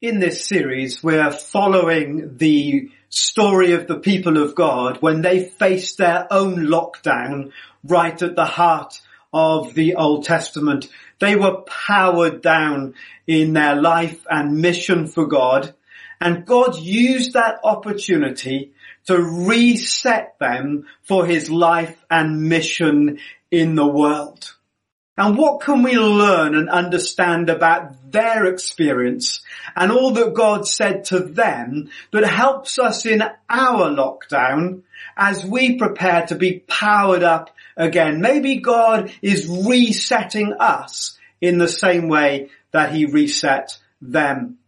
In this series, we're following the story of the people of God when they faced their own lockdown right at the heart of the Old Testament. They were powered down in their life and mission for God and God used that opportunity to reset them for his life and mission in the world. And what can we learn and understand about their experience and all that God said to them that helps us in our lockdown as we prepare to be powered up again? Maybe God is resetting us in the same way that he reset them.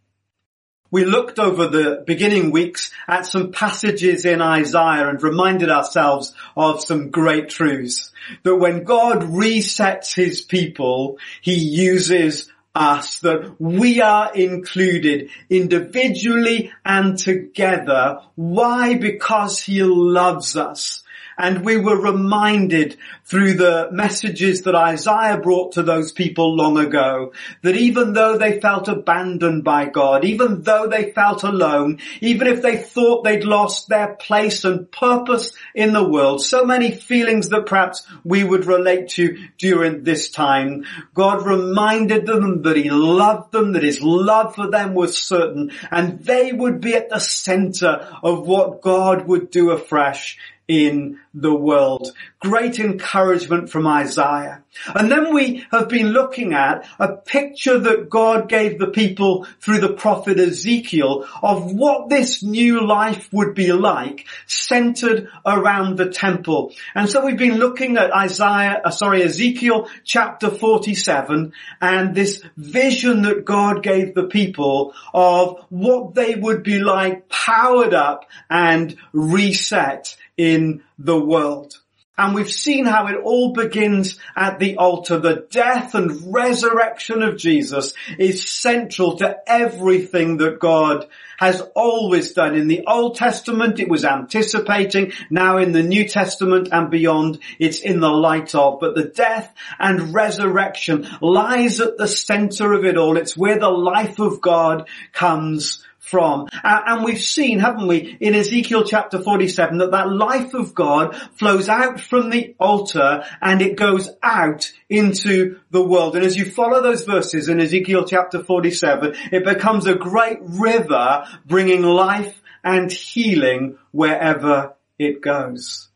We looked over the beginning weeks at some passages in Isaiah and reminded ourselves of some great truths. That when God resets his people, he uses us, that we are included individually and together. Why? Because he loves us. And we were reminded through the messages that Isaiah brought to those people long ago that even though they felt abandoned by God, even though they felt alone, even if they thought they'd lost their place and purpose in the world, so many feelings that perhaps we would relate to during this time, God reminded them that he loved them, that his love for them was certain, and they would be at the center of what God would do afresh in the world. Great encouragement from Isaiah. And then we have been looking at a picture that God gave the people through the prophet Ezekiel of what this new life would be like centered around the temple. And so we've been looking at Isaiah, uh, sorry, Ezekiel chapter 47 and this vision that God gave the people of what they would be like powered up and reset in the world. And we've seen how it all begins at the altar. The death and resurrection of Jesus is central to everything that God has always done. In the Old Testament, it was anticipating. Now in the New Testament and beyond, it's in the light of. But the death and resurrection lies at the center of it all. It's where the life of God comes from. Uh, and we've seen, haven't we, in Ezekiel chapter 47 that that life of God flows out from the altar and it goes out into the world. And as you follow those verses in Ezekiel chapter 47, it becomes a great river bringing life and healing wherever it goes.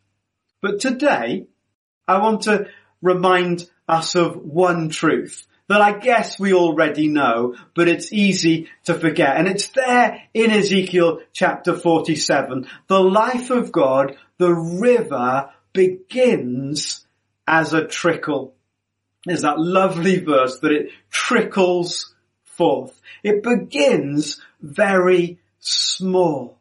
But today, I want to remind us of one truth that I guess we already know, but it's easy to forget. And it's there in Ezekiel chapter 47. The life of God, the river begins as a trickle. There's that lovely verse that it trickles forth. It begins very small.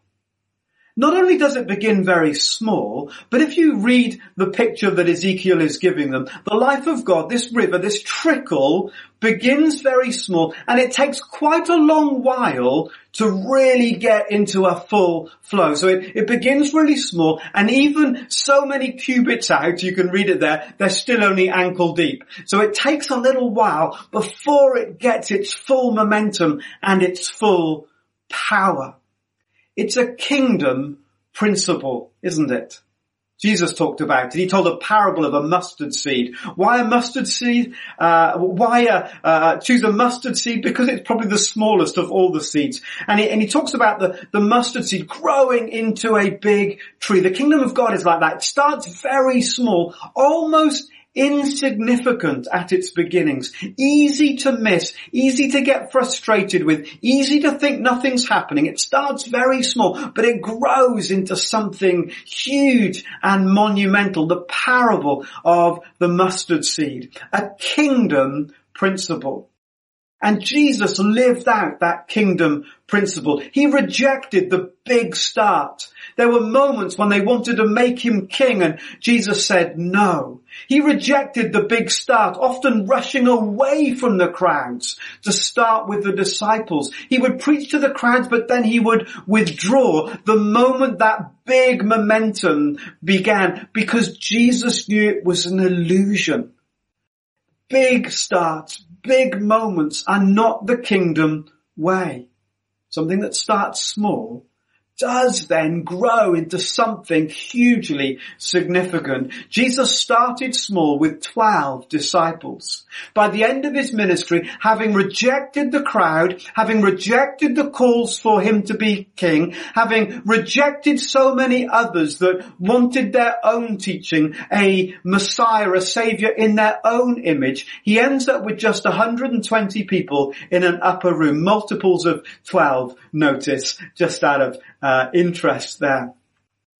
Not only does it begin very small, but if you read the picture that Ezekiel is giving them, the life of God, this river, this trickle begins very small and it takes quite a long while to really get into a full flow. So it, it begins really small and even so many cubits out, you can read it there, they're still only ankle deep. So it takes a little while before it gets its full momentum and its full power. It's a kingdom principle, isn't it? Jesus talked about it. He told a parable of a mustard seed. Why a mustard seed? Uh, why uh, choose a mustard seed? Because it's probably the smallest of all the seeds. And he, and he talks about the, the mustard seed growing into a big tree. The kingdom of God is like that. It starts very small, almost insignificant at its beginnings, easy to miss, easy to get frustrated with, easy to think nothing's happening. It starts very small, but it grows into something huge and monumental. The parable of the mustard seed, a kingdom principle. And Jesus lived out that kingdom principle. He rejected the big start. There were moments when they wanted to make him king and Jesus said no. He rejected the big start, often rushing away from the crowds to start with the disciples. He would preach to the crowds, but then he would withdraw the moment that big momentum began because Jesus knew it was an illusion. Big starts, big moments are not the kingdom way. Something that starts small does then grow into something hugely significant. Jesus started small with 12 disciples. By the end of his ministry, having rejected the crowd, having rejected the calls for him to be king, having rejected so many others that wanted their own teaching, a Messiah, a Savior in their own image, he ends up with just 120 people in an upper room, multiples of 12, notice, just out of uh, interest there.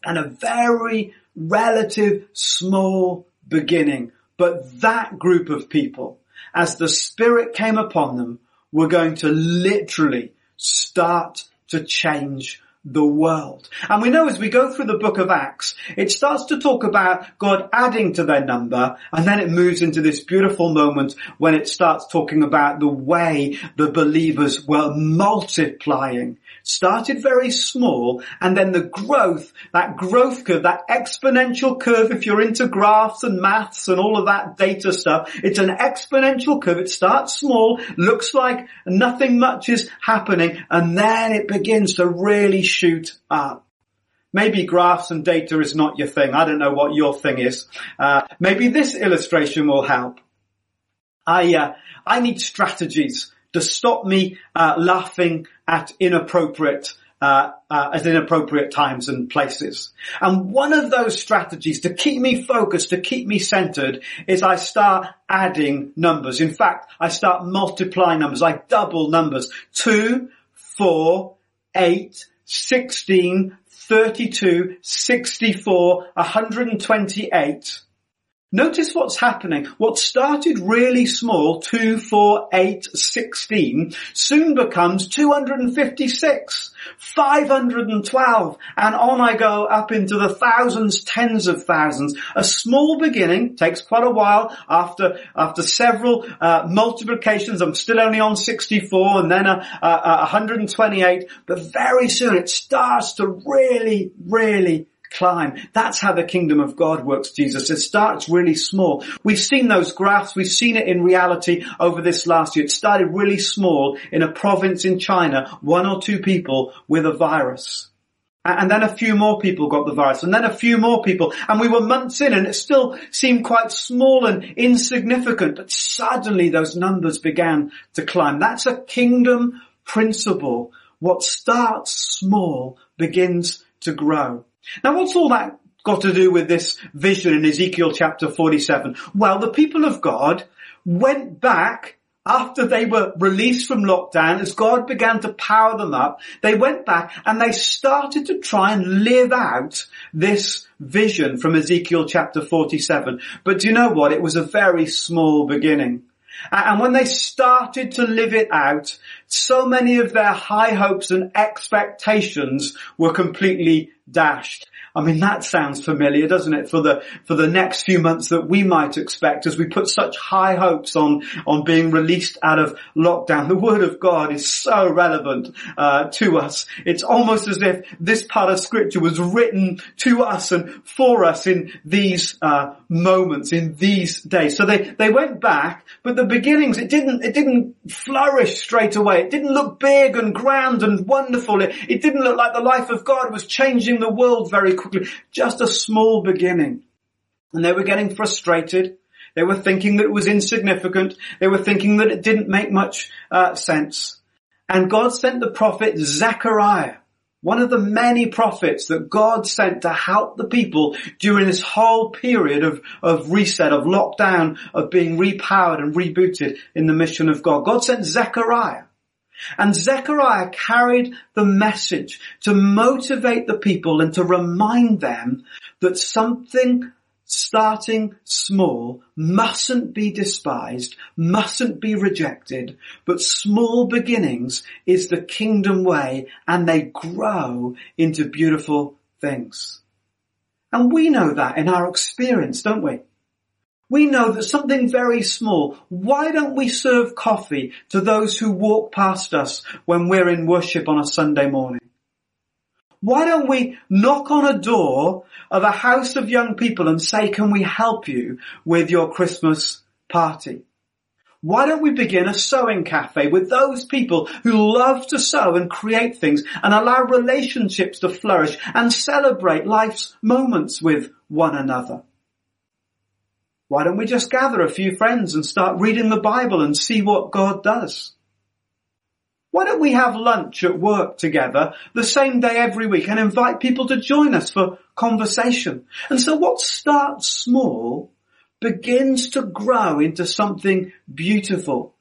And a very relative small beginning. But that group of people, as the Spirit came upon them, were going to literally start to change the world. And we know as we go through the book of Acts, it starts to talk about God adding to their number, and then it moves into this beautiful moment when it starts talking about the way the believers were multiplying started very small and then the growth, that growth curve, that exponential curve, if you're into graphs and maths and all of that data stuff, it's an exponential curve. It starts small, looks like nothing much is happening and then it begins to really shoot up. Maybe graphs and data is not your thing. I don't know what your thing is. Uh, maybe this illustration will help. I, uh, I need strategies to stop me uh, laughing at inappropriate uh, uh, at inappropriate times and places. And one of those strategies to keep me focused, to keep me centered, is I start adding numbers. In fact, I start multiplying numbers. I double numbers. 2, 4, 8, 16, 32, 64, 128. Notice what's happening. What started really small, 2, 4, 8, 16, soon becomes 256, 512, and on I go up into the thousands, tens of thousands. A small beginning takes quite a while after, after several uh, multiplications. I'm still only on 64 and then a, a, a 128, but very soon it starts to really, really climb. That's how the kingdom of God works, Jesus. It starts really small. We've seen those graphs. We've seen it in reality over this last year. It started really small in a province in China, one or two people with a virus. And then a few more people got the virus and then a few more people and we were months in and it still seemed quite small and insignificant, but suddenly those numbers began to climb. That's a kingdom principle. What starts small begins to grow. Now what's all that got to do with this vision in Ezekiel chapter 47? Well, the people of God went back after they were released from lockdown, as God began to power them up, they went back and they started to try and live out this vision from Ezekiel chapter 47. But do you know what? It was a very small beginning. And when they started to live it out, so many of their high hopes and expectations were completely dashed. I mean, that sounds familiar, doesn't it? For the, for the next few months that we might expect as we put such high hopes on, on being released out of lockdown. The word of God is so relevant, uh, to us. It's almost as if this part of scripture was written to us and for us in these, uh, moments, in these days. So they, they went back, but the beginnings, it didn't, it didn't flourish straight away. It didn't look big and grand and wonderful. It, it didn't look like the life of God was changing the world very quickly. Just a small beginning. And they were getting frustrated. They were thinking that it was insignificant. They were thinking that it didn't make much uh, sense. And God sent the prophet Zechariah, one of the many prophets that God sent to help the people during this whole period of, of reset, of lockdown, of being repowered and rebooted in the mission of God. God sent Zechariah. And Zechariah carried the message to motivate the people and to remind them that something starting small mustn't be despised, mustn't be rejected, but small beginnings is the kingdom way and they grow into beautiful things. And we know that in our experience, don't we? We know that something very small, why don't we serve coffee to those who walk past us when we're in worship on a Sunday morning? Why don't we knock on a door of a house of young people and say, can we help you with your Christmas party? Why don't we begin a sewing cafe with those people who love to sew and create things and allow relationships to flourish and celebrate life's moments with one another? Why don't we just gather a few friends and start reading the Bible and see what God does? Why don't we have lunch at work together the same day every week and invite people to join us for conversation? And so what starts small begins to grow into something beautiful.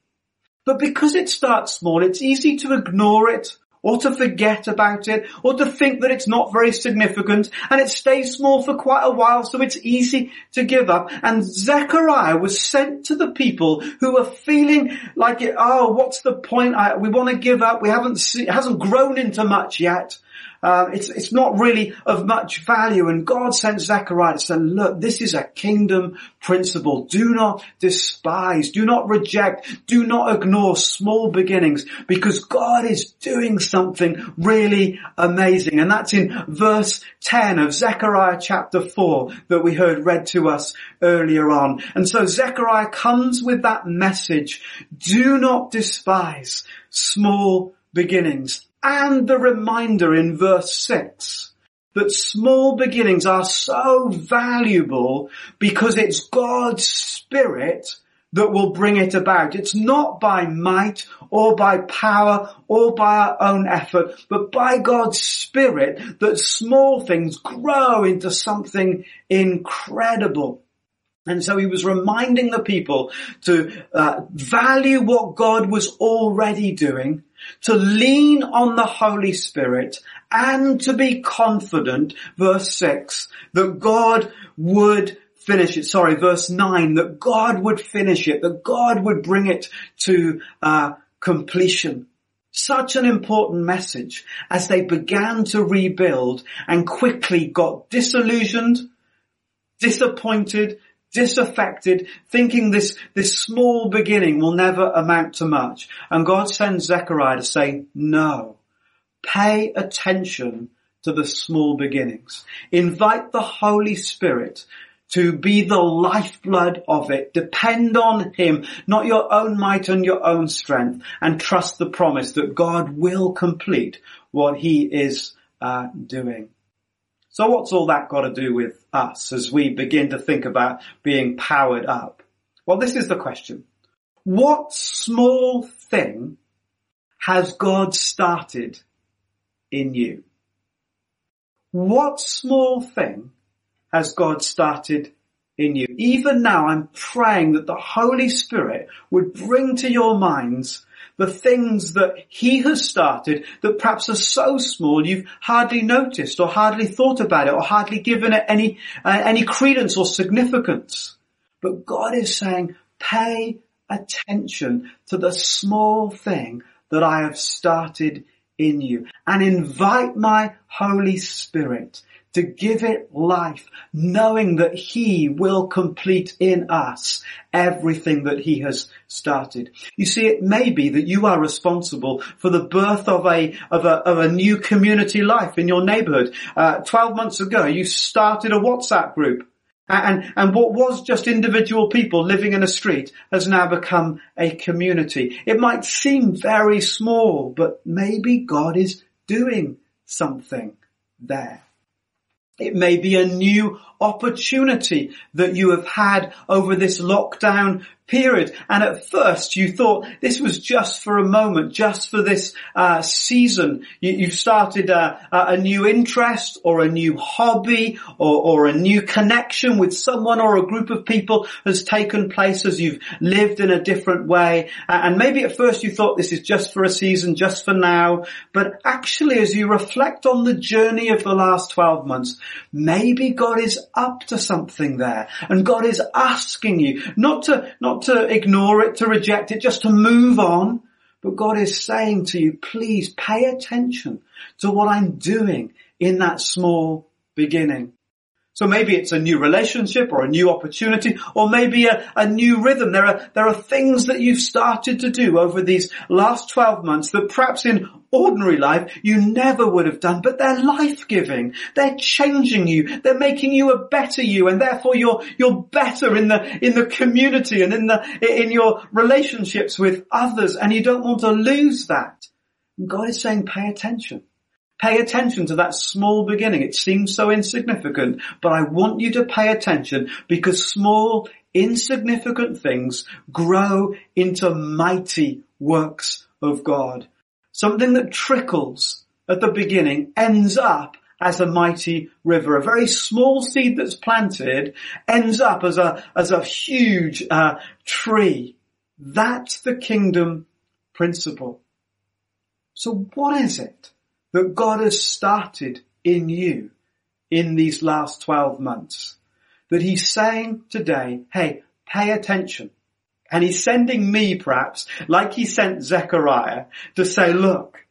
But because it starts small, it's easy to ignore it or to forget about it, or to think that it's not very significant, and it stays small for quite a while, so it's easy to give up. And Zechariah was sent to the people who were feeling like, oh, what's the point? I, we want to give up. We haven't, see, hasn't grown into much yet. Uh, it's, it's not really of much value. And God sent Zechariah to say, look, this is a kingdom principle. Do not despise, do not reject, do not ignore small beginnings because God is doing something really amazing. And that's in verse 10 of Zechariah chapter 4 that we heard read to us earlier on. And so Zechariah comes with that message. Do not despise small beginnings and the reminder in verse 6 that small beginnings are so valuable because it's God's Spirit that will bring it about. It's not by might or by power or by our own effort, but by God's Spirit that small things grow into something incredible. And so he was reminding the people to uh, value what God was already doing, to lean on the Holy Spirit, and to be confident, verse 6, that God would finish it. Sorry, verse 9, that God would finish it, that God would bring it to uh, completion. Such an important message as they began to rebuild and quickly got disillusioned, disappointed, disaffected, thinking this, this small beginning will never amount to much. And God sends Zechariah to say, no, pay attention to the small beginnings. Invite the Holy Spirit to be the lifeblood of it. Depend on Him, not your own might and your own strength, and trust the promise that God will complete what He is uh, doing. So what's all that got to do with us as we begin to think about being powered up? Well, this is the question. What small thing has God started in you? What small thing has God started in you? Even now I'm praying that the Holy Spirit would bring to your minds the things that he has started that perhaps are so small you've hardly noticed or hardly thought about it or hardly given it any, uh, any credence or significance. But God is saying, pay attention to the small thing that I have started in you and invite my Holy Spirit to give it life, knowing that He will complete in us everything that He has started. You see, it may be that you are responsible for the birth of a, of a, of a new community life in your neighborhood. Uh, 12 months ago, you started a WhatsApp group. And, and what was just individual people living in a street has now become a community. It might seem very small, but maybe God is doing something there. It may be a new opportunity that you have had over this lockdown period. And at first you thought this was just for a moment, just for this uh, season. You, have started a, a, new interest or a new hobby or, or a new connection with someone or a group of people has taken place as you've lived in a different way. And maybe at first you thought this is just for a season, just for now. But actually as you reflect on the journey of the last 12 months, maybe God is up to something there and God is asking you not to, not to ignore it, to reject it, just to move on. But God is saying to you, please pay attention to what I'm doing in that small beginning. So maybe it's a new relationship or a new opportunity or maybe a, a, new rhythm. There are, there are things that you've started to do over these last 12 months that perhaps in ordinary life you never would have done, but they're life-giving. They're changing you. They're making you a better you and therefore you're, you're better in the, in the community and in the, in your relationships with others and you don't want to lose that. God is saying pay attention. Pay attention to that small beginning. It seems so insignificant, but I want you to pay attention because small, insignificant things grow into mighty works of God. Something that trickles at the beginning ends up as a mighty river. A very small seed that's planted ends up as a, as a huge uh, tree. That's the kingdom principle. So what is it that God has started in you in these last 12 months. That he's saying today, hey, pay attention. And he's sending me perhaps, like he sent Zechariah, to say, look,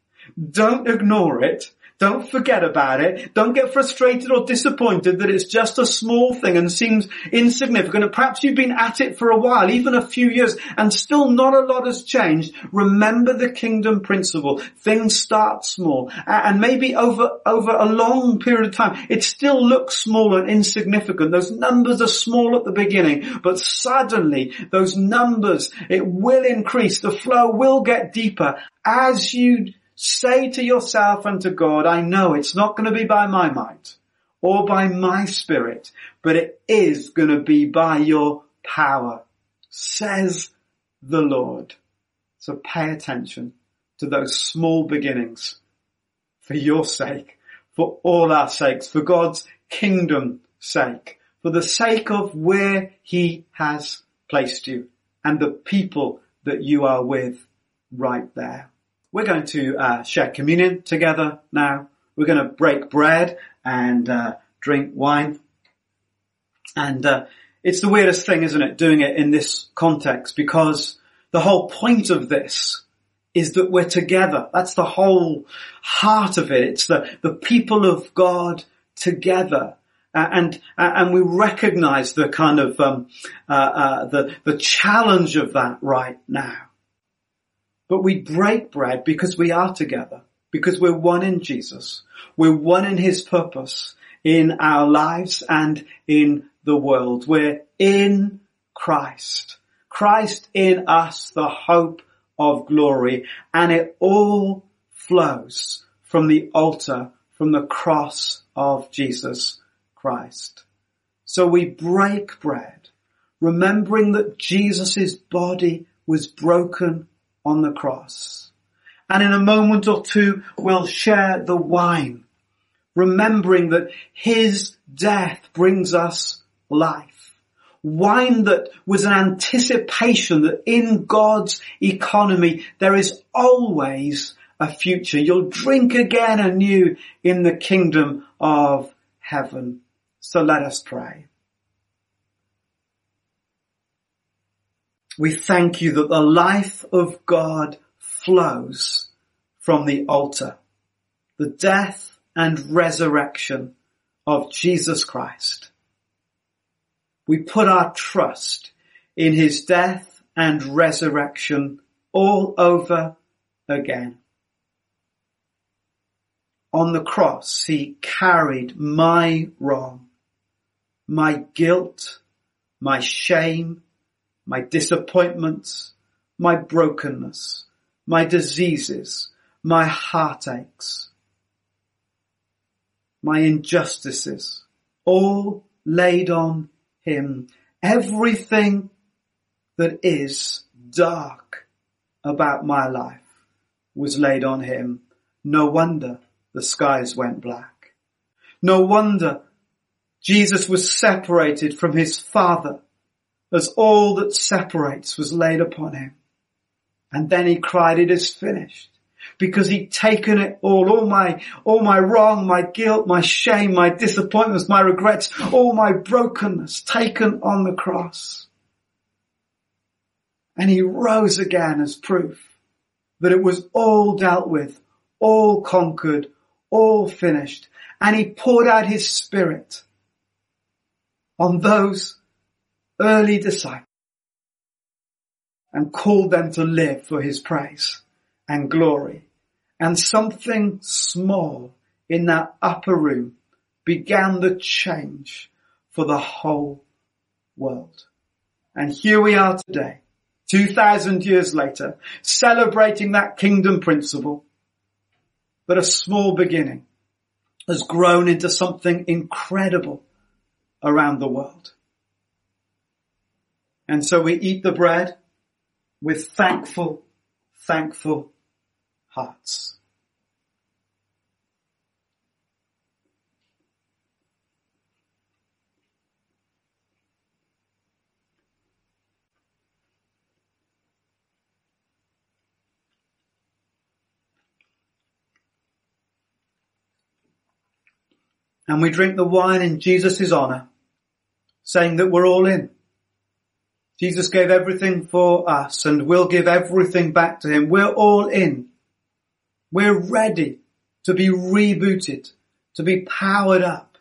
don't ignore it. Don't forget about it. Don't get frustrated or disappointed that it's just a small thing and seems insignificant. And perhaps you've been at it for a while, even a few years, and still not a lot has changed. Remember the kingdom principle. Things start small. And maybe over, over a long period of time, it still looks small and insignificant. Those numbers are small at the beginning, but suddenly those numbers, it will increase. The flow will get deeper as you Say to yourself and to God, I know it's not going to be by my might or by my spirit, but it is going to be by your power, says the Lord. So pay attention to those small beginnings for your sake, for all our sakes, for God's kingdom sake, for the sake of where he has placed you and the people that you are with right there. We're going to uh, share communion together now. We're going to break bread and uh, drink wine. And uh, it's the weirdest thing, isn't it, doing it in this context because the whole point of this is that we're together. That's the whole heart of it. It's the, the people of God together. Uh, and uh, and we recognise the kind of um, uh, uh, the the challenge of that right now. But we break bread because we are together, because we're one in Jesus. We're one in His purpose in our lives and in the world. We're in Christ. Christ in us, the hope of glory. And it all flows from the altar, from the cross of Jesus Christ. So we break bread, remembering that Jesus' body was broken on the cross. And in a moment or two, we'll share the wine, remembering that his death brings us life. Wine that was an anticipation that in God's economy, there is always a future. You'll drink again anew in the kingdom of heaven. So let us pray. We thank you that the life of God flows from the altar, the death and resurrection of Jesus Christ. We put our trust in his death and resurrection all over again. On the cross, he carried my wrong, my guilt, my shame, my disappointments, my brokenness, my diseases, my heartaches, my injustices, all laid on him. Everything that is dark about my life was laid on him. No wonder the skies went black. No wonder Jesus was separated from his father as all that separates was laid upon him. And then he cried, it is finished. Because he'd taken it all, all my, all my wrong, my guilt, my shame, my disappointments, my regrets, all my brokenness taken on the cross. And he rose again as proof that it was all dealt with, all conquered, all finished. And he poured out his spirit on those early disciples and called them to live for his praise and glory. And something small in that upper room began the change for the whole world. And here we are today, 2000 years later, celebrating that kingdom principle. But a small beginning has grown into something incredible around the world. And so we eat the bread with thankful, thankful hearts. And we drink the wine in Jesus' honor, saying that we're all in. Jesus gave everything for us and we'll give everything back to him. We're all in. We're ready to be rebooted, to be powered up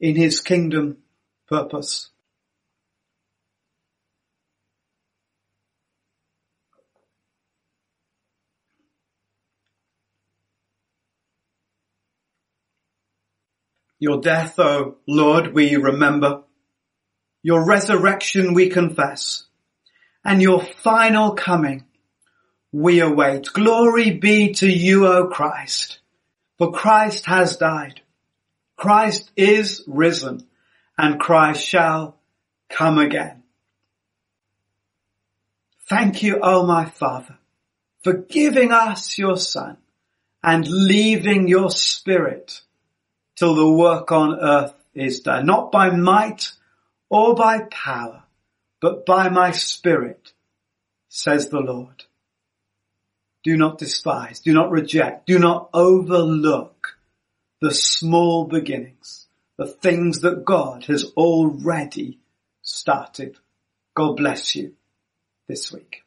in his kingdom purpose. Your death, O oh Lord, we remember. Your resurrection we confess. And your final coming we await. Glory be to you, O Christ. For Christ has died. Christ is risen and Christ shall come again. Thank you, O my Father, for giving us your Son and leaving your Spirit till the work on earth is done, not by might or by power, but by my spirit, says the Lord. Do not despise, do not reject, do not overlook the small beginnings, the things that God has already started. God bless you this week.